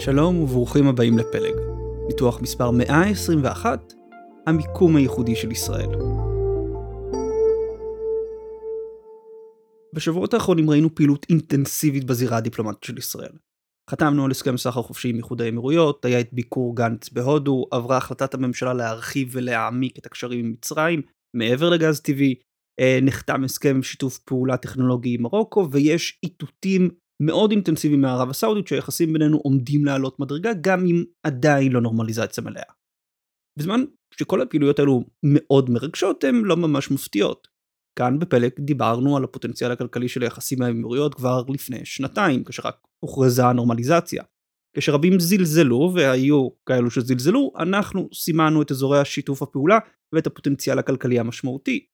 שלום וברוכים הבאים לפלג, ניתוח מספר 121, המיקום הייחודי של ישראל. בשבועות האחרונים ראינו פעילות אינטנסיבית בזירה הדיפלומטית של ישראל. חתמנו על הסכם סחר חופשי עם איחוד האמירויות, היה את ביקור גנץ בהודו, עברה החלטת הממשלה להרחיב ולהעמיק את הקשרים עם מצרים, מעבר לגז טבעי, אה, נחתם הסכם שיתוף פעולה טכנולוגי עם מרוקו, ויש איתותים מאוד אינטנסיביים מערב הסעודית שהיחסים בינינו עומדים לעלות מדרגה גם אם עדיין לא נורמליזציה מלאה. בזמן שכל הפעילויות האלו מאוד מרגשות הן לא ממש מפתיעות. כאן בפלק דיברנו על הפוטנציאל הכלכלי של היחסים האמירויות כבר לפני שנתיים כאשר רק הוכרזה הנורמליזציה. כשרבים זלזלו והיו כאלו שזלזלו אנחנו סימנו את אזורי השיתוף הפעולה ואת הפוטנציאל הכלכלי המשמעותי.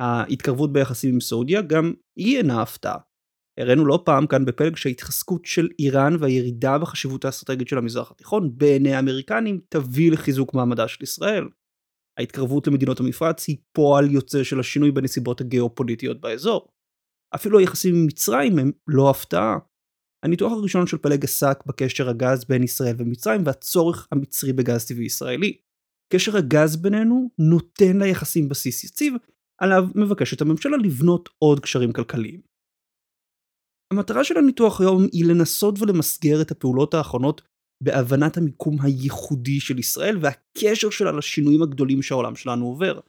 ההתקרבות ביחסים עם סעודיה גם היא אינה הפתעה. הראינו לא פעם כאן בפלג שההתחזקות של איראן והירידה בחשיבות האסטרטגית של המזרח התיכון בעיני האמריקנים תביא לחיזוק מעמדה של ישראל. ההתקרבות למדינות המפרץ היא פועל יוצא של השינוי בנסיבות הגיאופוליטיות באזור. אפילו היחסים עם מצרים הם לא הפתעה. הניתוח הראשון של פלג עסק בקשר הגז בין ישראל ומצרים והצורך המצרי בגז טבעי ישראלי. קשר הגז בינינו נותן ליחסים בסיס יציב, עליו מבקשת הממשלה לבנות עוד קשרים כלכליים. המטרה של הניתוח היום היא לנסות ולמסגר את הפעולות האחרונות בהבנת המיקום הייחודי של ישראל והקשר שלה לשינויים הגדולים שהעולם שלנו עובר.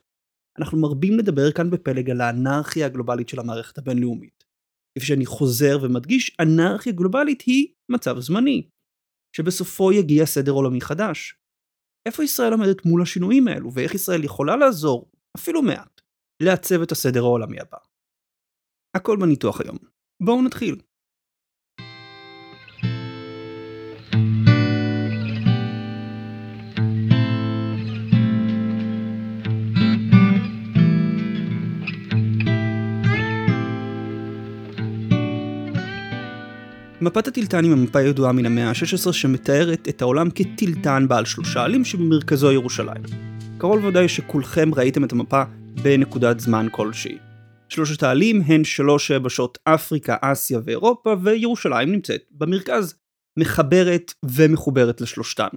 אנחנו מרבים לדבר כאן בפלג על האנרכיה הגלובלית של המערכת הבינלאומית. כפי שאני חוזר ומדגיש, אנרכיה גלובלית היא מצב זמני, שבסופו יגיע סדר עולמי חדש. איפה ישראל עומדת מול השינויים האלו, ואיך ישראל יכולה לעזור, אפילו מעט, לעצב את הסדר העולמי הבא. הכל בניתוח היום. בואו נתחיל. מפת הטילטן היא מפה ידועה מן המאה ה-16 שמתארת את העולם כטילטן בעל שלושה עלים שבמרכזו ירושלים. קרוב ודאי שכולכם ראיתם את המפה בנקודת זמן כלשהי. שלושת העלים הן שלוש יבשות אפריקה, אסיה ואירופה, וירושלים נמצאת במרכז, מחברת ומחוברת לשלושתן.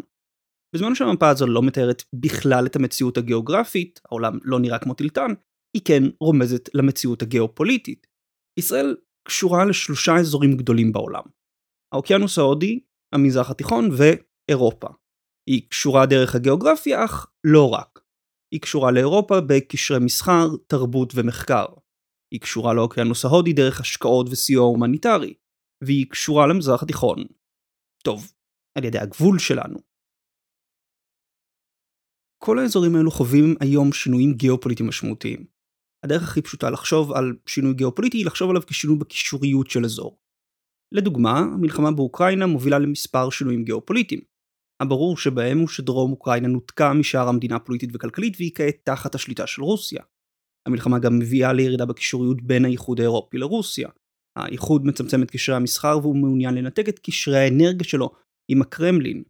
בזמן שהמפה הזו לא מתארת בכלל את המציאות הגיאוגרפית, העולם לא נראה כמו טילטן, היא כן רומזת למציאות הגיאופוליטית. ישראל קשורה לשלושה אזורים גדולים בעולם. האוקיינוס ההודי, המזרח התיכון ואירופה. היא קשורה דרך הגיאוגרפיה, אך לא רק. היא קשורה לאירופה בקשרי מסחר, תרבות ומחקר. היא קשורה לאוקיינוס ההודי דרך השקעות וסיוע הומניטרי, והיא קשורה למזרח התיכון. טוב, על ידי הגבול שלנו. כל האזורים האלו חווים היום שינויים גיאופוליטיים משמעותיים. הדרך הכי פשוטה לחשוב על שינוי גיאופוליטי היא לחשוב עליו כשינוי בקישוריות של אזור. לדוגמה, המלחמה באוקראינה מובילה למספר שינויים גיאופוליטיים. הברור שבהם הוא שדרום אוקראינה נותקה משאר המדינה הפוליטית וכלכלית והיא כעת תחת השליטה של רוסיה. המלחמה גם מביאה לירידה בקישוריות בין האיחוד האירופי לרוסיה. האיחוד מצמצם את קשרי המסחר והוא מעוניין לנתק את קשרי האנרגיה שלו עם הקרמלין.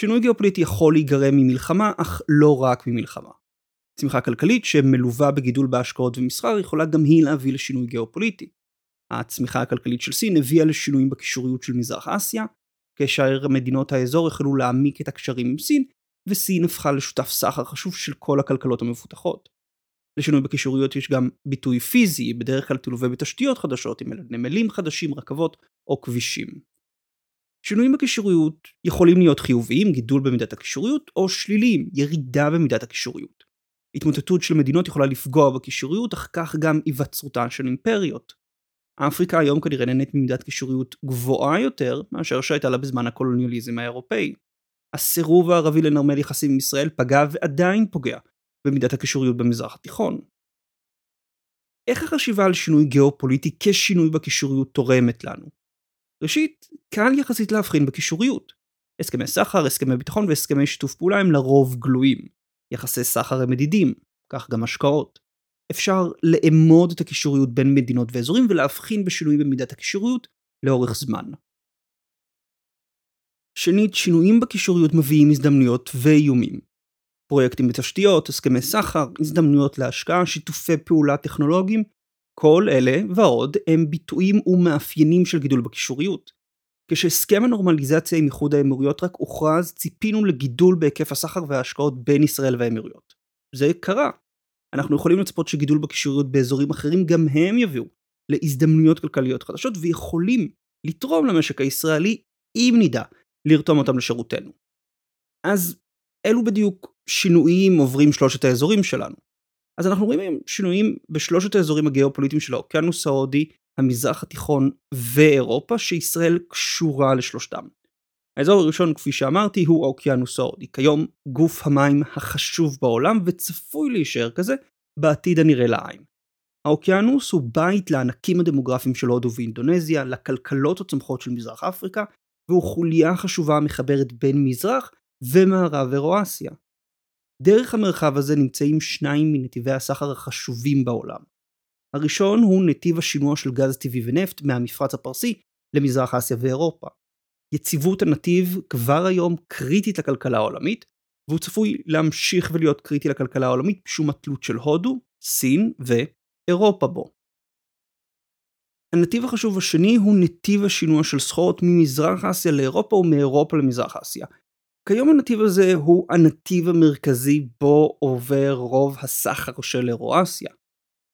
שינוי גיאופוליטי יכול להיגרם ממלחמה, אך לא רק ממלחמה. צמיחה כלכלית שמלווה בגידול בהשקעות ומסחר יכולה גם היא להביא לשינוי גיאופוליטי. הצמיחה הכלכלית של סין הביאה לשינויים בקישוריות של מזרח אסיה, כאשר מדינות האזור החלו להעמיק את הקשרים עם סין, וסין הפכה לשותף סחר חשוב של כל הכלכלות המפותחות. לשינוי בקישוריות יש גם ביטוי פיזי, בדרך כלל תלווה בתשתיות חדשות, עם נמלים חדשים, רכבות או כבישים. שינויים בקישוריות יכולים להיות חיוביים, גידול במידת הקישוריות, או שליליים, ירידה במידת הקישוריות. התמוטטות של מדינות יכולה לפגוע בקישוריות, אך כך גם היווצרותן של אימפריות. אפריקה היום כנראה נהנית ממידת קישוריות גבוהה יותר מאשר שהייתה לה בזמן הקולוניאליזם האירופאי. הסירוב הערבי לנרמל יחסים עם ישראל פגע ועדיין פוגע במידת הקישוריות במזרח התיכון. איך החשיבה על שינוי גיאופוליטי כשינוי בקישוריות תורמת לנו? ראשית, קל יחסית להבחין בקישוריות. הסכמי סחר, הסכמי ביטחון והסכמי שיתוף פעולה הם לרוב גלויים. יחסי סחר הם מדידים, כך גם השקעות. אפשר לאמוד את הקישוריות בין מדינות ואזורים ולהבחין בשינויים במידת הקישוריות לאורך זמן. שנית, שינויים בקישוריות מביאים הזדמנויות ואיומים. פרויקטים בתשתיות, הסכמי סחר, הזדמנויות להשקעה, שיתופי פעולה טכנולוגיים, כל אלה ועוד הם ביטויים ומאפיינים של גידול בקישוריות. כשהסכם הנורמליזציה עם איחוד האמירויות רק הוכרז, ציפינו לגידול בהיקף הסחר וההשקעות בין ישראל והאמירויות. זה קרה. אנחנו יכולים לצפות שגידול בקישוריות באזורים אחרים גם הם יביאו להזדמנויות כלכליות חדשות ויכולים לתרום למשק הישראלי אם נדע לרתום אותם לשירותנו. אז אלו בדיוק שינויים עוברים שלושת האזורים שלנו. אז אנחנו רואים שינויים בשלושת האזורים הגיאופוליטיים של האוקיינוס ההודי, המזרח התיכון ואירופה, שישראל קשורה לשלושתם. האזור הראשון, כפי שאמרתי, הוא האוקיינוס ההודי, כיום גוף המים החשוב בעולם וצפוי להישאר כזה בעתיד הנראה לעין. האוקיינוס הוא בית לענקים הדמוגרפיים של הודו ואינדונזיה, לכלכלות הצומחות של מזרח אפריקה, והוא חוליה חשובה המחברת בין מזרח ומערב אירואסיה. דרך המרחב הזה נמצאים שניים מנתיבי הסחר החשובים בעולם. הראשון הוא נתיב השינוע של גז טבעי ונפט מהמפרץ הפרסי למזרח אסיה ואירופה. יציבות הנתיב כבר היום קריטית לכלכלה העולמית, והוא צפוי להמשיך ולהיות קריטי לכלכלה העולמית בשום התלות של הודו, סין ואירופה בו. הנתיב החשוב השני הוא נתיב השינוע של סחורות ממזרח אסיה לאירופה ומאירופה למזרח אסיה. כיום הנתיב הזה הוא הנתיב המרכזי בו עובר רוב הסחר של אירואסיה.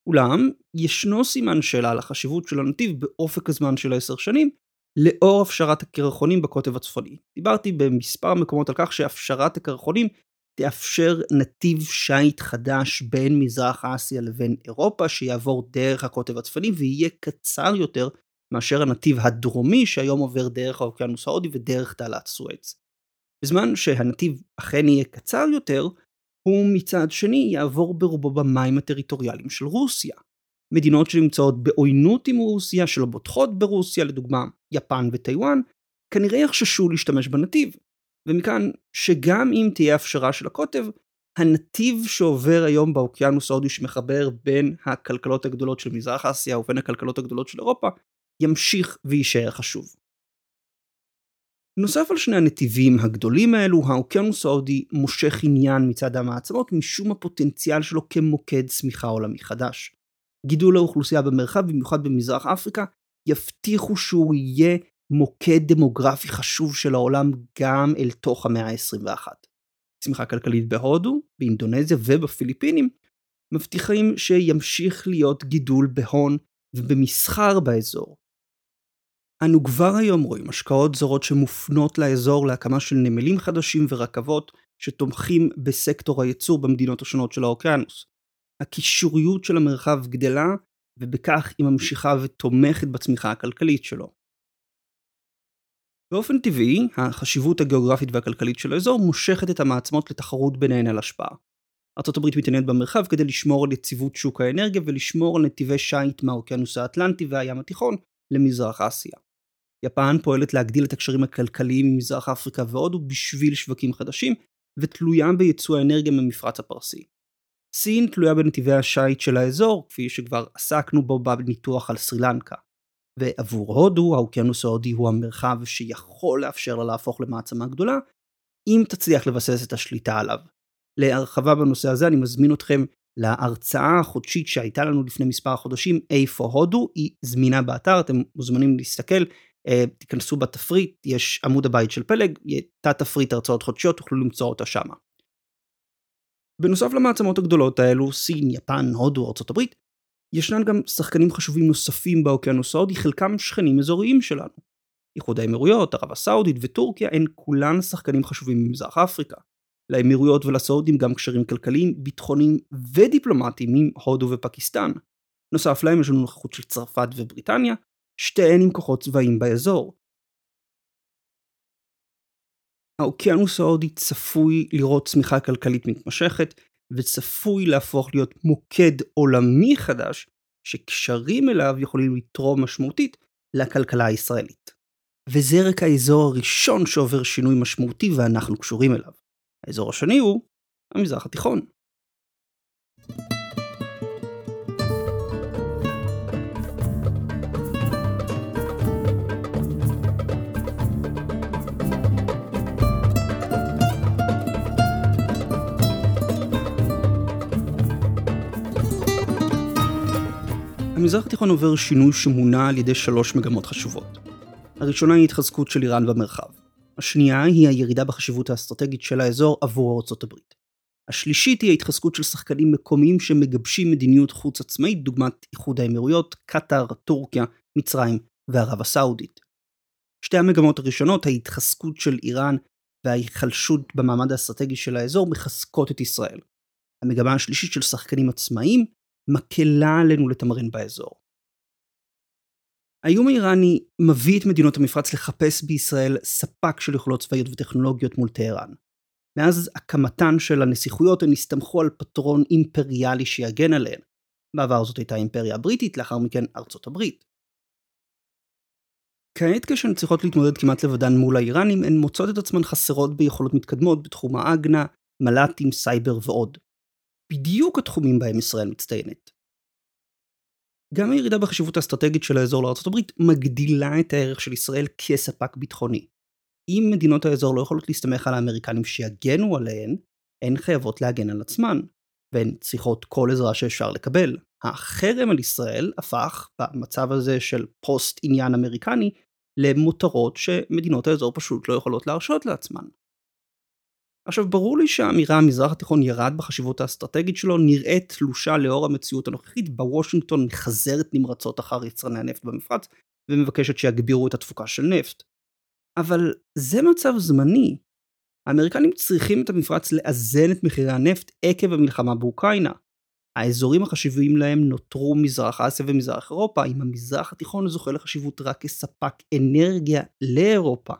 אולם, ישנו סימן שאלה על החשיבות של הנתיב באופק הזמן של עשר שנים, לאור הפשרת הקרחונים בקוטב הצפוני. דיברתי במספר מקומות על כך שהפשרת הקרחונים תאפשר נתיב שיט חדש בין מזרח אסיה לבין אירופה שיעבור דרך הקוטב הצפוני ויהיה קצר יותר מאשר הנתיב הדרומי שהיום עובר דרך האוקיינוס ההודי ודרך תעלת סואץ. בזמן שהנתיב אכן יהיה קצר יותר, הוא מצד שני יעבור ברובו במים הטריטוריאליים של רוסיה. מדינות שנמצאות בעוינות עם רוסיה, שלא בוטחות ברוסיה, לדוגמה יפן וטיוואן, כנראה יחששו להשתמש בנתיב. ומכאן שגם אם תהיה הפשרה של הקוטב, הנתיב שעובר היום באוקיינוס ההודי שמחבר בין הכלכלות הגדולות של מזרח אסיה ובין הכלכלות הגדולות של אירופה, ימשיך ויישאר חשוב. נוסף על שני הנתיבים הגדולים האלו, האוקיינוס ההודי מושך עניין מצד המעצמות משום הפוטנציאל שלו כמוקד צמיחה עולמי חדש. גידול האוכלוסייה במרחב, במיוחד במזרח אפריקה, יבטיחו שהוא יהיה מוקד דמוגרפי חשוב של העולם גם אל תוך המאה ה-21. צמיחה כלכלית בהודו, באינדונזיה ובפיליפינים מבטיחים שימשיך להיות גידול בהון ובמסחר באזור. אנו כבר היום רואים השקעות זרות שמופנות לאזור להקמה של נמלים חדשים ורכבות שתומכים בסקטור הייצור במדינות השונות של האוקיינוס. הקישוריות של המרחב גדלה ובכך היא ממשיכה ותומכת בצמיחה הכלכלית שלו. באופן טבעי, החשיבות הגיאוגרפית והכלכלית של האזור מושכת את המעצמות לתחרות ביניהן על השפעה. ארה"ב מתעניינת במרחב כדי לשמור על יציבות שוק האנרגיה ולשמור על נתיבי שיט מהאוקיינוס האטלנטי והים התיכון למזרח אסיה. יפן פועלת להגדיל את הקשרים הכלכליים עם מזרח אפריקה והודו בשביל שווקים חדשים, ותלויה בייצוא האנרגיה ממפרץ הפרסי. סין תלויה בנתיבי השיט של האזור, כפי שכבר עסקנו בו בניתוח על סרי לנקה. ועבור הודו, האוקיינוס ההודי הוא המרחב שיכול לאפשר לה להפוך למעצמה גדולה, אם תצליח לבסס את השליטה עליו. להרחבה בנושא הזה אני מזמין אתכם להרצאה החודשית שהייתה לנו לפני מספר חודשים, איפה הודו, היא זמינה באתר, אתם מוזמנים להסתכל, תיכנסו בתפריט, יש עמוד הבית של פלג, תת תפריט הרצאות חודשיות, תוכלו למצוא אותה שמה. בנוסף למעצמות הגדולות האלו, סין, יפן, הודו, ארה"ב, ישנן גם שחקנים חשובים נוספים באוקיינוס ההודי, חלקם שכנים אזוריים שלנו. איחוד האמירויות, ערב הסעודית וטורקיה הן כולן שחקנים חשובים ממזרח אפריקה. לאמירויות ולסעודים גם קשרים כלכליים, ביטחוניים ודיפלומטיים עם הודו ופקיסטן. נוסף להם יש לנו נוכחות של צרפת ובריטניה, שתיהן עם כוחות צבאיים באזור. האוקיינוס ההודי צפוי לראות צמיחה כלכלית מתמשכת, וצפוי להפוך להיות מוקד עולמי חדש, שקשרים אליו יכולים לתרום משמעותית לכלכלה הישראלית. וזה רק האזור הראשון שעובר שינוי משמעותי ואנחנו קשורים אליו. האזור השני הוא המזרח התיכון. המזרח התיכון עובר שינוי שמונע על ידי שלוש מגמות חשובות. הראשונה היא התחזקות של איראן במרחב. השנייה היא הירידה בחשיבות האסטרטגית של האזור עבור ארצות הברית. השלישית היא ההתחזקות של שחקנים מקומיים שמגבשים מדיניות חוץ עצמאית דוגמת איחוד האמירויות, קטאר, טורקיה, מצרים וערב הסעודית. שתי המגמות הראשונות, ההתחזקות של איראן וההיחלשות במעמד האסטרטגי של האזור, מחזקות את ישראל. המגמה השלישית של שחקנים עצמאיים מקלה עלינו לתמרן באזור. האיום האיראני מביא את מדינות המפרץ לחפש בישראל ספק של יכולות צבאיות וטכנולוגיות מול טהרן. מאז הקמתן של הנסיכויות הן הסתמכו על פטרון אימפריאלי שיגן עליהן. בעבר זאת הייתה האימפריה הבריטית, לאחר מכן ארצות הברית. כעת כשהן צריכות להתמודד כמעט לבדן מול האיראנים, הן מוצאות את עצמן חסרות ביכולות מתקדמות בתחום האגנה, מל"טים, סייבר ועוד. בדיוק התחומים בהם ישראל מצטיינת. גם הירידה בחשיבות האסטרטגית של האזור לארה"ב מגדילה את הערך של ישראל כספק ביטחוני. אם מדינות האזור לא יכולות להסתמך על האמריקנים שיגנו עליהן, הן חייבות להגן על עצמן, והן צריכות כל עזרה שאפשר לקבל. החרם על ישראל הפך, במצב הזה של פוסט עניין אמריקני, למותרות שמדינות האזור פשוט לא יכולות להרשות לעצמן. עכשיו ברור לי שהאמירה המזרח התיכון ירד בחשיבות האסטרטגית שלו נראית תלושה לאור המציאות הנוכחית בה וושינגטון מחזרת נמרצות אחר יצרני הנפט במפרץ ומבקשת שיגבירו את התפוקה של נפט. אבל זה מצב זמני. האמריקנים צריכים את המפרץ לאזן את מחירי הנפט עקב המלחמה באוקראינה. האזורים החשיבים להם נותרו מזרח אסיה ומזרח אירופה, אם המזרח התיכון זוכה לחשיבות רק כספק אנרגיה לאירופה.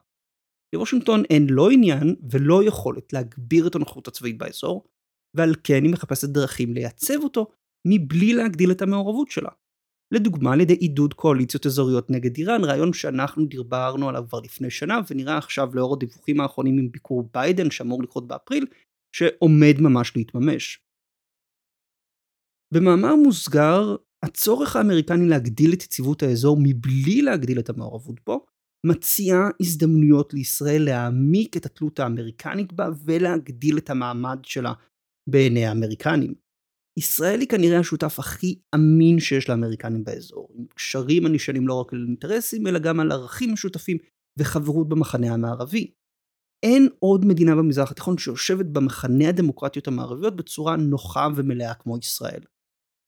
לוושינגטון אין לא עניין ולא יכולת להגביר את הנוחות הצבאית באזור, ועל כן היא מחפשת דרכים לייצב אותו מבלי להגדיל את המעורבות שלה. לדוגמה על ידי עידוד קואליציות אזוריות נגד איראן, רעיון שאנחנו דיברנו עליו כבר לפני שנה ונראה עכשיו לאור הדיווחים האחרונים עם ביקור ביידן שאמור לקרות באפריל, שעומד ממש להתממש. במאמר מוסגר, הצורך האמריקני להגדיל את יציבות האזור מבלי להגדיל את המעורבות בו, מציעה הזדמנויות לישראל להעמיק את התלות האמריקנית בה ולהגדיל את המעמד שלה בעיני האמריקנים. ישראל היא כנראה השותף הכי אמין שיש לאמריקנים באזור, עם קשרים הנשענים לא רק על אינטרסים אלא גם על ערכים משותפים וחברות במחנה המערבי. אין עוד מדינה במזרח התיכון שיושבת במחנה הדמוקרטיות המערביות בצורה נוחה ומלאה כמו ישראל.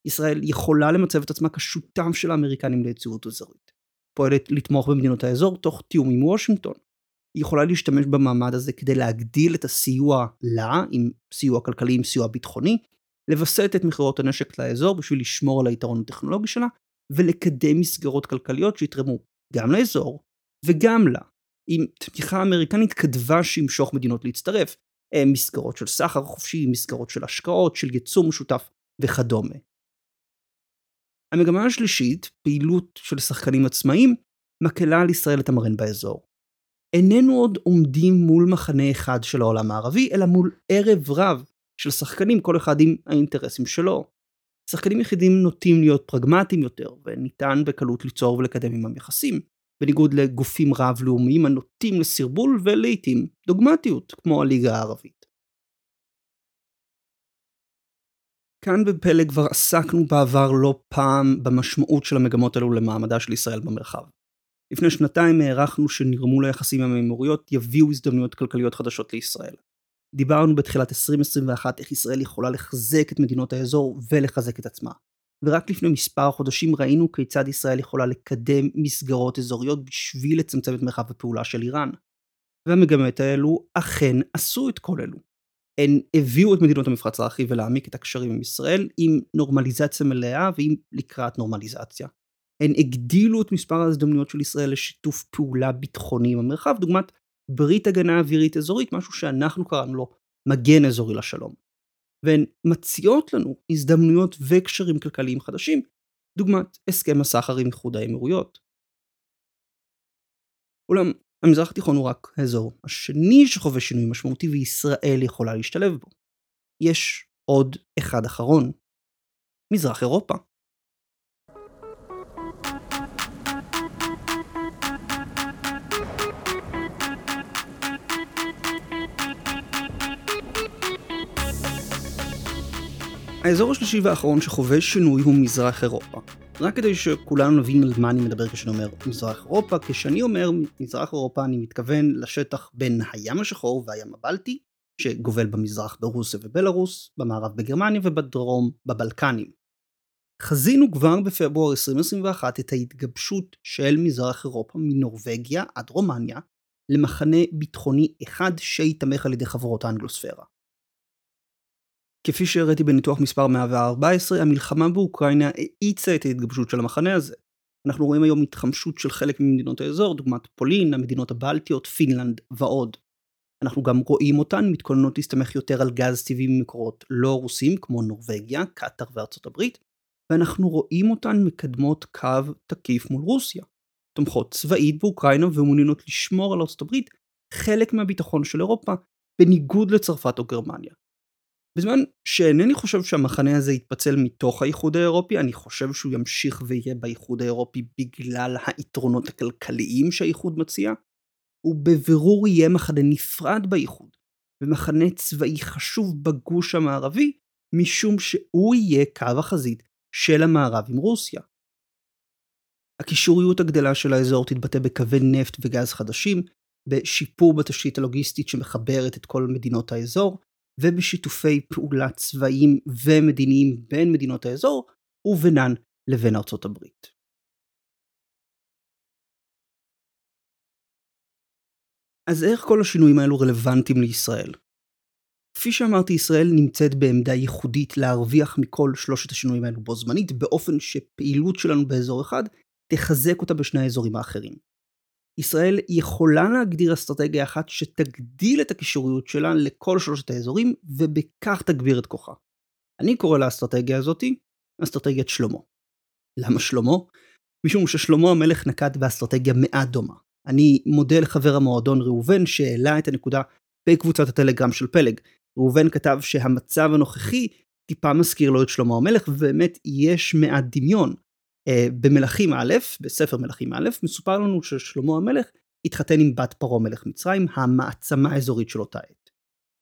ישראל יכולה למצב את עצמה כשותף של האמריקנים ליציבות אזורית. פועלת לתמוך במדינות האזור תוך תיאום עם וושינגטון. היא יכולה להשתמש במעמד הזה כדי להגדיל את הסיוע לה, עם סיוע כלכלי, עם סיוע ביטחוני, לווסת את מכירות הנשק לאזור בשביל לשמור על היתרון הטכנולוגי שלה, ולקדם מסגרות כלכליות שיתרמו גם לאזור וגם לה. עם תמיכה אמריקנית כתבה שימשוך מדינות להצטרף, מסגרות של סחר חופשי, מסגרות של השקעות, של ייצור משותף וכדומה. המגמה השלישית, פעילות של שחקנים עצמאיים, מקלה על ישראל לתמרן באזור. איננו עוד עומדים מול מחנה אחד של העולם הערבי, אלא מול ערב רב של שחקנים, כל אחד עם האינטרסים שלו. שחקנים יחידים נוטים להיות פרגמטיים יותר, וניתן בקלות ליצור ולקדם עמם יחסים, בניגוד לגופים רב-לאומיים הנוטים לסרבול ולעיתים דוגמטיות, כמו הליגה הערבית. כאן בפלג כבר עסקנו בעבר לא פעם במשמעות של המגמות האלו למעמדה של ישראל במרחב. לפני שנתיים הערכנו שנרמול היחסים עם האמירויות יביאו הזדמנויות כלכליות חדשות לישראל. דיברנו בתחילת 2021 איך ישראל יכולה לחזק את מדינות האזור ולחזק את עצמה. ורק לפני מספר חודשים ראינו כיצד ישראל יכולה לקדם מסגרות אזוריות בשביל לצמצם את מרחב הפעולה של איראן. והמגמות האלו אכן עשו את כל אלו. הן הביאו את מדינות המפרץ להרחיב ולהעמיק את הקשרים עם ישראל עם נורמליזציה מלאה ועם לקראת נורמליזציה. הן הגדילו את מספר ההזדמנויות של ישראל לשיתוף פעולה ביטחוני עם המרחב, דוגמת ברית הגנה אווירית אזורית, משהו שאנחנו קראנו לו מגן אזורי לשלום. והן מציעות לנו הזדמנויות וקשרים כלכליים חדשים, דוגמת הסכם הסחר עם איחוד האמירויות. אולם המזרח התיכון הוא רק האזור השני שחווה שינוי משמעותי וישראל יכולה להשתלב בו. יש עוד אחד אחרון, מזרח אירופה. האזור השלישי והאחרון שחווה שינוי הוא מזרח אירופה. רק כדי שכולנו נבין על מה אני מדבר כשאני אומר מזרח אירופה, כשאני אומר מזרח אירופה אני מתכוון לשטח בין הים השחור והים הבלטי, שגובל במזרח ברוסיה ובלארוס, במערב בגרמניה ובדרום בבלקנים. חזינו כבר בפברואר 2021 את ההתגבשות של מזרח אירופה מנורבגיה עד רומניה למחנה ביטחוני אחד שיתמך על ידי חברות האנגלוספירה. כפי שהראיתי בניתוח מספר 114, המלחמה באוקראינה האיצה את ההתגבשות של המחנה הזה. אנחנו רואים היום התחמשות של חלק ממדינות האזור, דוגמת פולין, המדינות הבלטיות, פינלנד ועוד. אנחנו גם רואים אותן מתכוננות להסתמך יותר על גז טבעי ממקורות לא רוסים כמו נורבגיה, קטאר וארצות הברית, ואנחנו רואים אותן מקדמות קו תקיף מול רוסיה. תומכות צבאית באוקראינה ומעוניינות לשמור על ארצות הברית חלק מהביטחון של אירופה, בניגוד לצרפת או גרמניה. בזמן שאינני חושב שהמחנה הזה יתפצל מתוך האיחוד האירופי, אני חושב שהוא ימשיך ויהיה באיחוד האירופי בגלל היתרונות הכלכליים שהאיחוד מציע, הוא בבירור יהיה מחנה נפרד באיחוד, ומחנה צבאי חשוב בגוש המערבי, משום שהוא יהיה קו החזית של המערב עם רוסיה. הקישוריות הגדלה של האזור תתבטא בקווי נפט וגז חדשים, בשיפור בתשתית הלוגיסטית שמחברת את כל מדינות האזור, ובשיתופי פעולה צבאיים ומדיניים בין מדינות האזור, ובינן לבין ארצות הברית. אז איך כל השינויים האלו רלוונטיים לישראל? כפי שאמרתי, ישראל נמצאת בעמדה ייחודית להרוויח מכל שלושת השינויים האלו בו זמנית, באופן שפעילות שלנו באזור אחד תחזק אותה בשני האזורים האחרים. ישראל יכולה להגדיר אסטרטגיה אחת שתגדיל את הקישוריות שלה לכל שלושת האזורים, ובכך תגביר את כוחה. אני קורא לאסטרטגיה הזאתי אסטרטגיית שלמה. למה שלמה? משום ששלמה המלך נקט באסטרטגיה מעט דומה. אני מודה לחבר המועדון ראובן שהעלה את הנקודה בקבוצת הטלגרם של פלג. ראובן כתב שהמצב הנוכחי טיפה מזכיר לו את שלמה המלך, ובאמת יש מעט דמיון. Uh, במלכים א', בספר מלכים א', מסופר לנו ששלמה המלך התחתן עם בת פרעה מלך מצרים, המעצמה האזורית של אותה עת.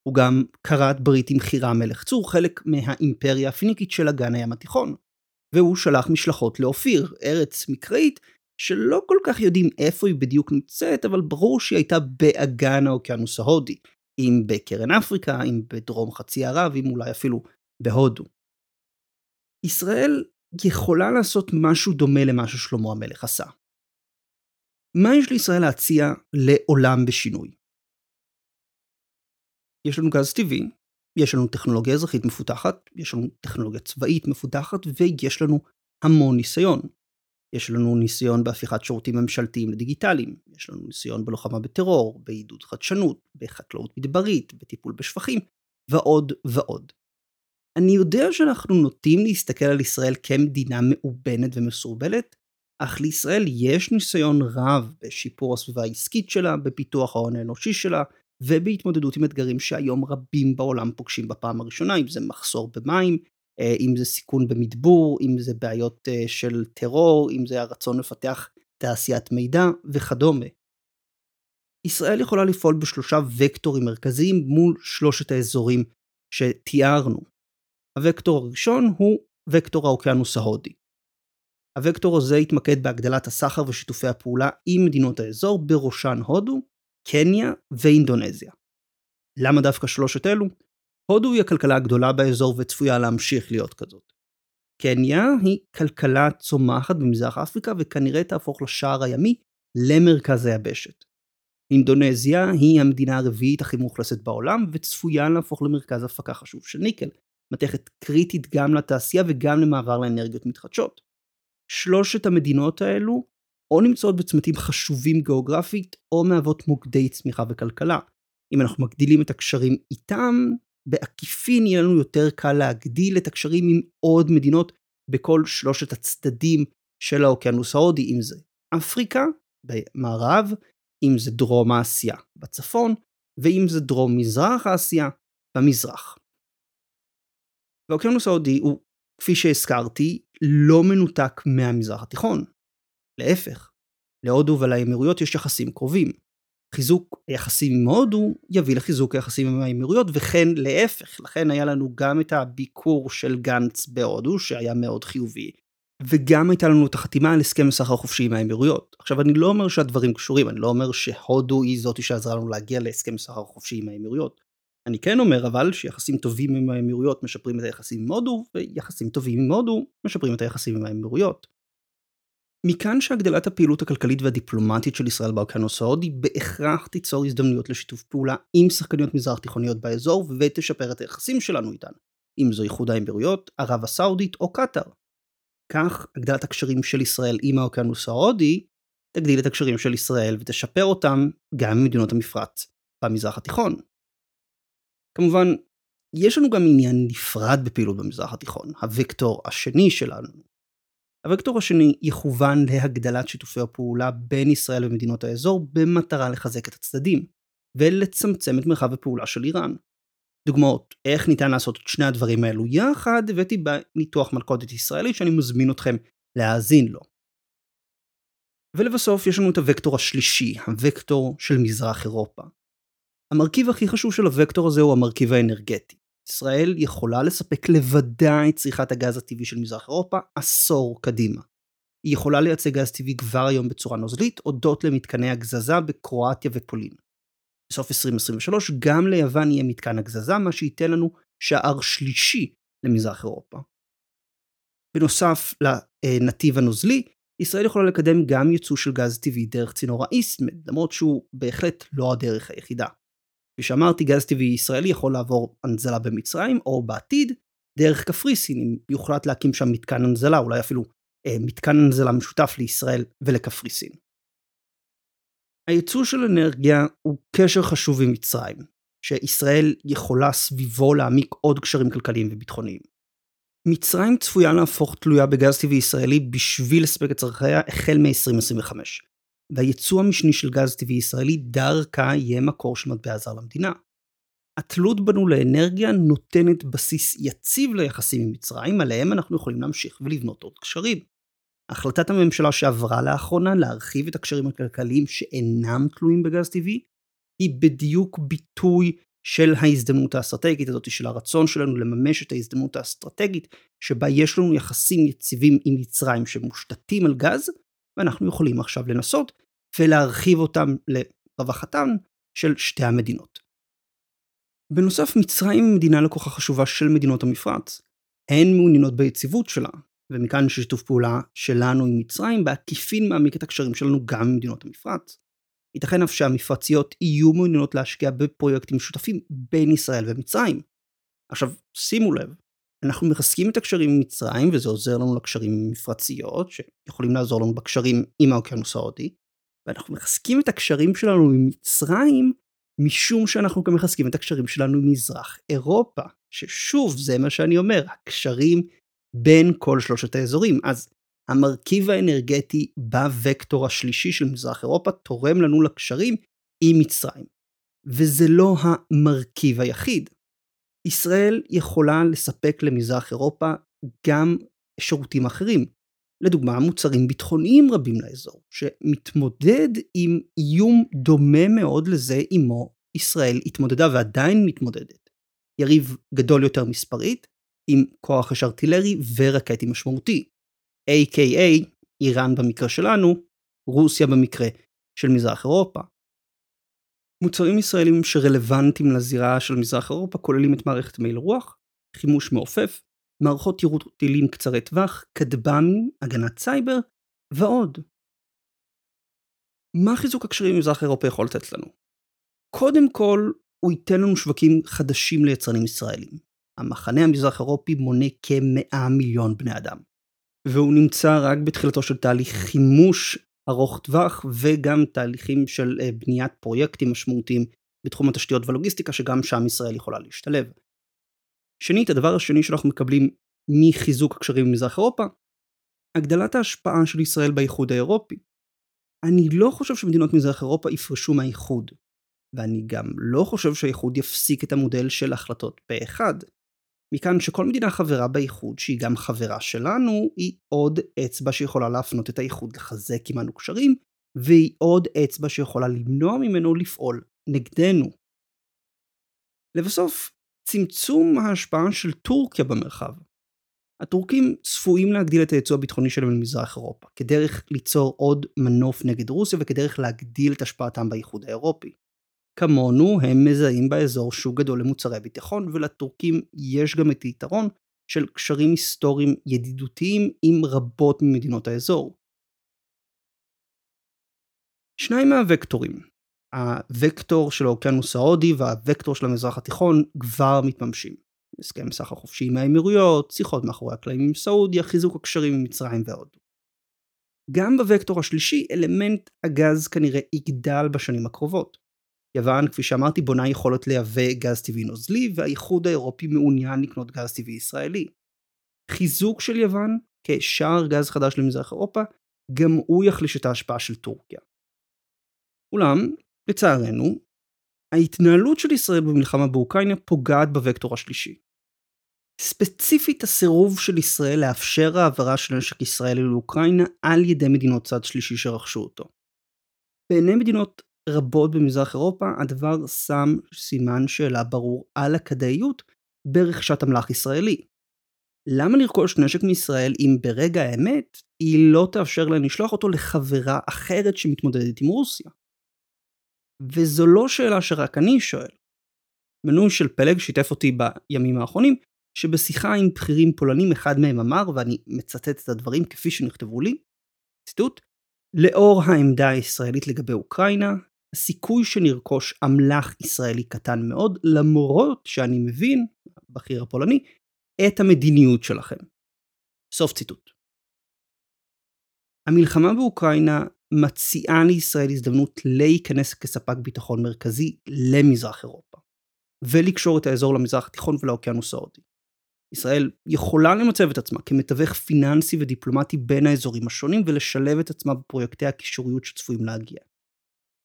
הוא גם כרת ברית עם חירה מלך צור, חלק מהאימפריה הפיניקית של אגן הים התיכון. והוא שלח משלחות לאופיר, ארץ מקראית, שלא כל כך יודעים איפה היא בדיוק נמצאת, אבל ברור שהיא הייתה באגן האוקיינוס ההודי, אם בקרן אפריקה, אם בדרום חצי ערב, אם אולי אפילו בהודו. ישראל יכולה לעשות משהו דומה למה ששלמה המלך עשה. מה יש לישראל להציע לעולם בשינוי? יש לנו גז טבעי, יש לנו טכנולוגיה אזרחית מפותחת, יש לנו טכנולוגיה צבאית מפותחת, ויש לנו המון ניסיון. יש לנו ניסיון בהפיכת שירותים ממשלתיים לדיגיטליים, יש לנו ניסיון בלוחמה בטרור, בעידוד חדשנות, בחקלאות מדברית, בטיפול בשפכים, ועוד ועוד. אני יודע שאנחנו נוטים להסתכל על ישראל כמדינה מאובנת ומסורבלת, אך לישראל יש ניסיון רב בשיפור הסביבה העסקית שלה, בפיתוח ההון האנושי שלה, ובהתמודדות עם אתגרים שהיום רבים בעולם פוגשים בפעם הראשונה, אם זה מחסור במים, אה, אם זה סיכון במדבור, אם זה בעיות אה, של טרור, אם זה הרצון לפתח תעשיית מידע וכדומה. ישראל יכולה לפעול בשלושה וקטורים מרכזיים מול שלושת האזורים שתיארנו. הוקטור הראשון הוא וקטור האוקיינוס ההודי. הוקטור הזה יתמקד בהגדלת הסחר ושיתופי הפעולה עם מדינות האזור, בראשן הודו, קניה ואינדונזיה. למה דווקא שלושת אלו? הודו היא הכלכלה הגדולה באזור וצפויה להמשיך להיות כזאת. קניה היא כלכלה צומחת במזרח אפריקה וכנראה תהפוך לשער הימי למרכז היבשת. אינדונזיה היא המדינה הרביעית הכי מאוכלסת בעולם וצפויה להפוך למרכז הפקה חשוב של ניקל, מתכת קריטית גם לתעשייה וגם למעבר לאנרגיות מתחדשות. שלושת המדינות האלו או נמצאות בצמתים חשובים גיאוגרפית או מהוות מוקדי צמיחה וכלכלה. אם אנחנו מגדילים את הקשרים איתם, בעקיפין יהיה לנו יותר קל להגדיל את הקשרים עם עוד מדינות בכל שלושת הצדדים של האוקיינוס ההודי, אם זה אפריקה במערב, אם זה דרום אסיה בצפון, ואם זה דרום מזרח אסיה במזרח. והאוקיינוס ההודי הוא, כפי שהזכרתי, לא מנותק מהמזרח התיכון. להפך, להודו ולאמירויות יש יחסים קרובים. חיזוק היחסים עם הודו יביא לחיזוק היחסים עם האמירויות וכן להפך לכן היה לנו גם את הביקור של גנץ בהודו שהיה מאוד חיובי וגם הייתה לנו את החתימה על הסכם סחר חופשי עם האמירויות. עכשיו אני לא אומר שהדברים קשורים, אני לא אומר שהודו היא זאתי שעזרה לנו להגיע להסכם סחר חופשי עם האמירויות. אני כן אומר אבל שיחסים טובים עם האמירויות משפרים את היחסים עם הודו, ויחסים טובים עם הודו משפרים את היחסים עם האמירויות. מכאן שהגדלת הפעילות הכלכלית והדיפלומטית של ישראל באוקיינוס ההודי בהכרח תיצור הזדמנויות לשיתוף פעולה עם שחקניות מזרח תיכוניות באזור ותשפר את היחסים שלנו איתן, אם זו איחוד האמירויות, ערב הסעודית או קטאר. כך הגדלת הקשרים של ישראל עם האוקיינוס ההודי תגדיל את הקשרים של ישראל ותשפר אותם גם עם מדינות המפרץ במזרח התיכון. כמובן, יש לנו גם עניין נפרד בפעילות במזרח התיכון, הוקטור השני שלנו. הוקטור השני יכוון להגדלת שיתופי הפעולה בין ישראל ומדינות האזור במטרה לחזק את הצדדים, ולצמצם את מרחב הפעולה של איראן. דוגמאות איך ניתן לעשות את שני הדברים האלו יחד הבאתי בניתוח מלכודת ישראלי שאני מזמין אתכם להאזין לו. ולבסוף יש לנו את הוקטור השלישי, הוקטור של מזרח אירופה. המרכיב הכי חשוב של הוקטור הזה הוא המרכיב האנרגטי. ישראל יכולה לספק לבדה את צריכת הגז הטבעי של מזרח אירופה עשור קדימה. היא יכולה לייצא גז טבעי כבר היום בצורה נוזלית הודות למתקני הגזזה בקרואטיה ופולין. בסוף 2023 גם ליוון יהיה מתקן הגזזה, מה שייתן לנו שער שלישי למזרח אירופה. בנוסף לנתיב הנוזלי, ישראל יכולה לקדם גם ייצוא של גז טבעי דרך צינור האיסטמד, למרות שהוא בהחלט לא הדרך היחידה. כפי שאמרתי, גז טבעי ישראלי יכול לעבור הנזלה במצרים, או בעתיד, דרך קפריסין, אם יוחלט להקים שם מתקן הנזלה, אולי אפילו אה, מתקן הנזלה משותף לישראל ולקפריסין. הייצוא של אנרגיה הוא קשר חשוב עם מצרים, שישראל יכולה סביבו להעמיק עוד קשרים כלכליים וביטחוניים. מצרים צפויה להפוך תלויה בגז טבעי ישראלי בשביל לספק את צרכיה החל מ-2025, והייצוא המשני של גז טבעי ישראלי דרכה יהיה מקור של מטבע זר למדינה. התלות בנו לאנרגיה נותנת בסיס יציב ליחסים עם מצרים, עליהם אנחנו יכולים להמשיך ולבנות עוד קשרים. החלטת הממשלה שעברה לאחרונה להרחיב את הקשרים הכלכליים שאינם תלויים בגז טבעי, היא בדיוק ביטוי של ההזדמנות האסטרטגית הזאת, של הרצון שלנו לממש את ההזדמנות האסטרטגית, שבה יש לנו יחסים יציבים עם מצרים שמושתתים על גז, ואנחנו יכולים עכשיו לנסות ולהרחיב אותם לרווחתן של שתי המדינות. בנוסף, מצרים היא מדינה לקוחה חשובה של מדינות המפרץ. הן מעוניינות ביציבות שלה, ומכאן ששיתוף פעולה שלנו עם מצרים בעקיפין מעמיק את הקשרים שלנו גם עם מדינות המפרץ. ייתכן אף שהמפרציות יהיו מעוניינות להשקיע בפרויקטים משותפים בין ישראל ומצרים. עכשיו שימו לב, אנחנו מחזקים את הקשרים עם מצרים וזה עוזר לנו לקשרים עם מפרציות שיכולים לעזור לנו בקשרים עם האוקיינוס ההודי ואנחנו מחזקים את הקשרים שלנו עם מצרים משום שאנחנו גם מחזקים את הקשרים שלנו עם מזרח אירופה ששוב זה מה שאני אומר הקשרים בין כל שלושת האזורים. אז המרכיב האנרגטי בווקטור השלישי של מזרח אירופה תורם לנו לקשרים עם מצרים. וזה לא המרכיב היחיד. ישראל יכולה לספק למזרח אירופה גם שירותים אחרים. לדוגמה, מוצרים ביטחוניים רבים לאזור, שמתמודד עם איום דומה מאוד לזה עמו ישראל התמודדה ועדיין מתמודדת. יריב גדול יותר מספרית, עם כוח יש ארטילרי ורקטי משמעותי, A.K.A. איראן במקרה שלנו, רוסיה במקרה של מזרח אירופה. מוצרים ישראלים שרלוונטיים לזירה של מזרח אירופה כוללים את מערכת מעיל רוח, חימוש מעופף, מערכות יירוט טילים קצרי טווח, כטב"מים, הגנת סייבר ועוד. מה חיזוק הקשרים במזרח אירופה יכול לתת לנו? קודם כל, הוא ייתן לנו שווקים חדשים ליצרנים ישראלים. המחנה המזרח אירופי מונה כמאה מיליון בני אדם. והוא נמצא רק בתחילתו של תהליך חימוש ארוך טווח וגם תהליכים של אה, בניית פרויקטים משמעותיים בתחום התשתיות והלוגיסטיקה שגם שם ישראל יכולה להשתלב. שנית, הדבר השני שאנחנו מקבלים מחיזוק הקשרים במזרח אירופה, הגדלת ההשפעה של ישראל באיחוד האירופי. אני לא חושב שמדינות מזרח אירופה יפרשו מהאיחוד, ואני גם לא חושב שהאיחוד יפסיק את המודל של החלטות פה אחד. מכאן שכל מדינה חברה באיחוד שהיא גם חברה שלנו היא עוד אצבע שיכולה להפנות את האיחוד לחזק עמנו קשרים והיא עוד אצבע שיכולה למנוע ממנו לפעול נגדנו. לבסוף, צמצום ההשפעה של טורקיה במרחב. הטורקים צפויים להגדיל את היצוא הביטחוני שלהם למזרח אירופה, כדרך ליצור עוד מנוף נגד רוסיה וכדרך להגדיל את השפעתם באיחוד האירופי. כמונו הם מזהים באזור שוק גדול למוצרי ביטחון ולטורקים יש גם את היתרון של קשרים היסטוריים ידידותיים עם רבות ממדינות האזור. שניים מהווקטורים, הוקטור של האוקיינוס ההודי והווקטור של המזרח התיכון כבר מתממשים. הסכם סחר חופשי עם האמירויות, שיחות מאחורי הקלעים עם סעודיה, חיזוק הקשרים עם מצרים ועוד. גם בווקטור השלישי אלמנט הגז כנראה יגדל בשנים הקרובות. יוון, כפי שאמרתי, בונה יכולת לייבא גז טבעי נוזלי, והאיחוד האירופי מעוניין לקנות גז טבעי ישראלי. חיזוק של יוון כשער גז חדש למזרח אירופה, גם הוא יחליש את ההשפעה של טורקיה. אולם, לצערנו, ההתנהלות של ישראל במלחמה באוקראינה פוגעת בווקטור השלישי. ספציפית הסירוב של ישראל לאפשר העברה של נשק ישראלי לאוקראינה על ידי מדינות צד שלישי שרכשו אותו. בעיני מדינות רבות במזרח אירופה הדבר שם סימן שאלה ברור על הכדאיות ברכישת אמל"ח ישראלי. למה לרכוש נשק מישראל אם ברגע האמת היא לא תאפשר להם לשלוח אותו לחברה אחרת שמתמודדת עם רוסיה? וזו לא שאלה שרק אני שואל. מנוי של פלג שיתף אותי בימים האחרונים, שבשיחה עם בכירים פולנים אחד מהם אמר, ואני מצטט את הדברים כפי שנכתבו לי, ציטוט, לאור העמדה הישראלית לגבי אוקראינה, הסיכוי שנרכוש אמל"ח ישראלי קטן מאוד, למרות שאני מבין, הבכיר הפולני, את המדיניות שלכם. סוף ציטוט. המלחמה באוקראינה מציעה לישראל הזדמנות להיכנס כספק ביטחון מרכזי למזרח אירופה, ולקשור את האזור למזרח התיכון ולאוקיינוס ההודי. ישראל יכולה למצב את עצמה כמתווך פיננסי ודיפלומטי בין האזורים השונים ולשלב את עצמה בפרויקטי הקישוריות שצפויים להגיע.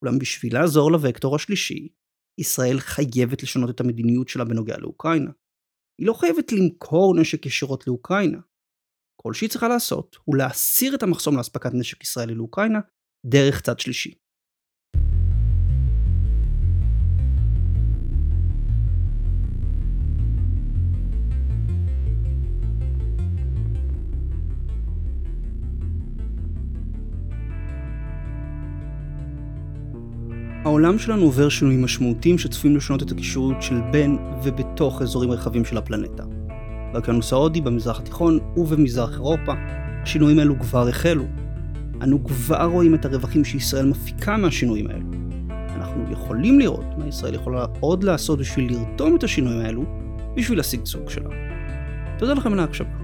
אולם בשביל לעזור לווקטור השלישי, ישראל חייבת לשנות את המדיניות שלה בנוגע לאוקראינה. היא לא חייבת למכור נשק ישירות לאוקראינה. כל שהיא צריכה לעשות הוא להסיר את המחסום לאספקת נשק ישראלי לאוקראינה דרך צד שלישי. העולם שלנו עובר שינויים משמעותיים שצפויים לשנות את הקישוריות של בין ובתוך אזורים רחבים של הפלנטה. באוקיינוס ההודי, במזרח התיכון ובמזרח אירופה, השינויים האלו כבר החלו, אנו כבר רואים את הרווחים שישראל מפיקה מהשינויים האלו. אנחנו יכולים לראות מה ישראל יכולה עוד לעשות בשביל לרתום את השינויים האלו בשביל השגשוג שלה. תודה לכם על ההקשבה.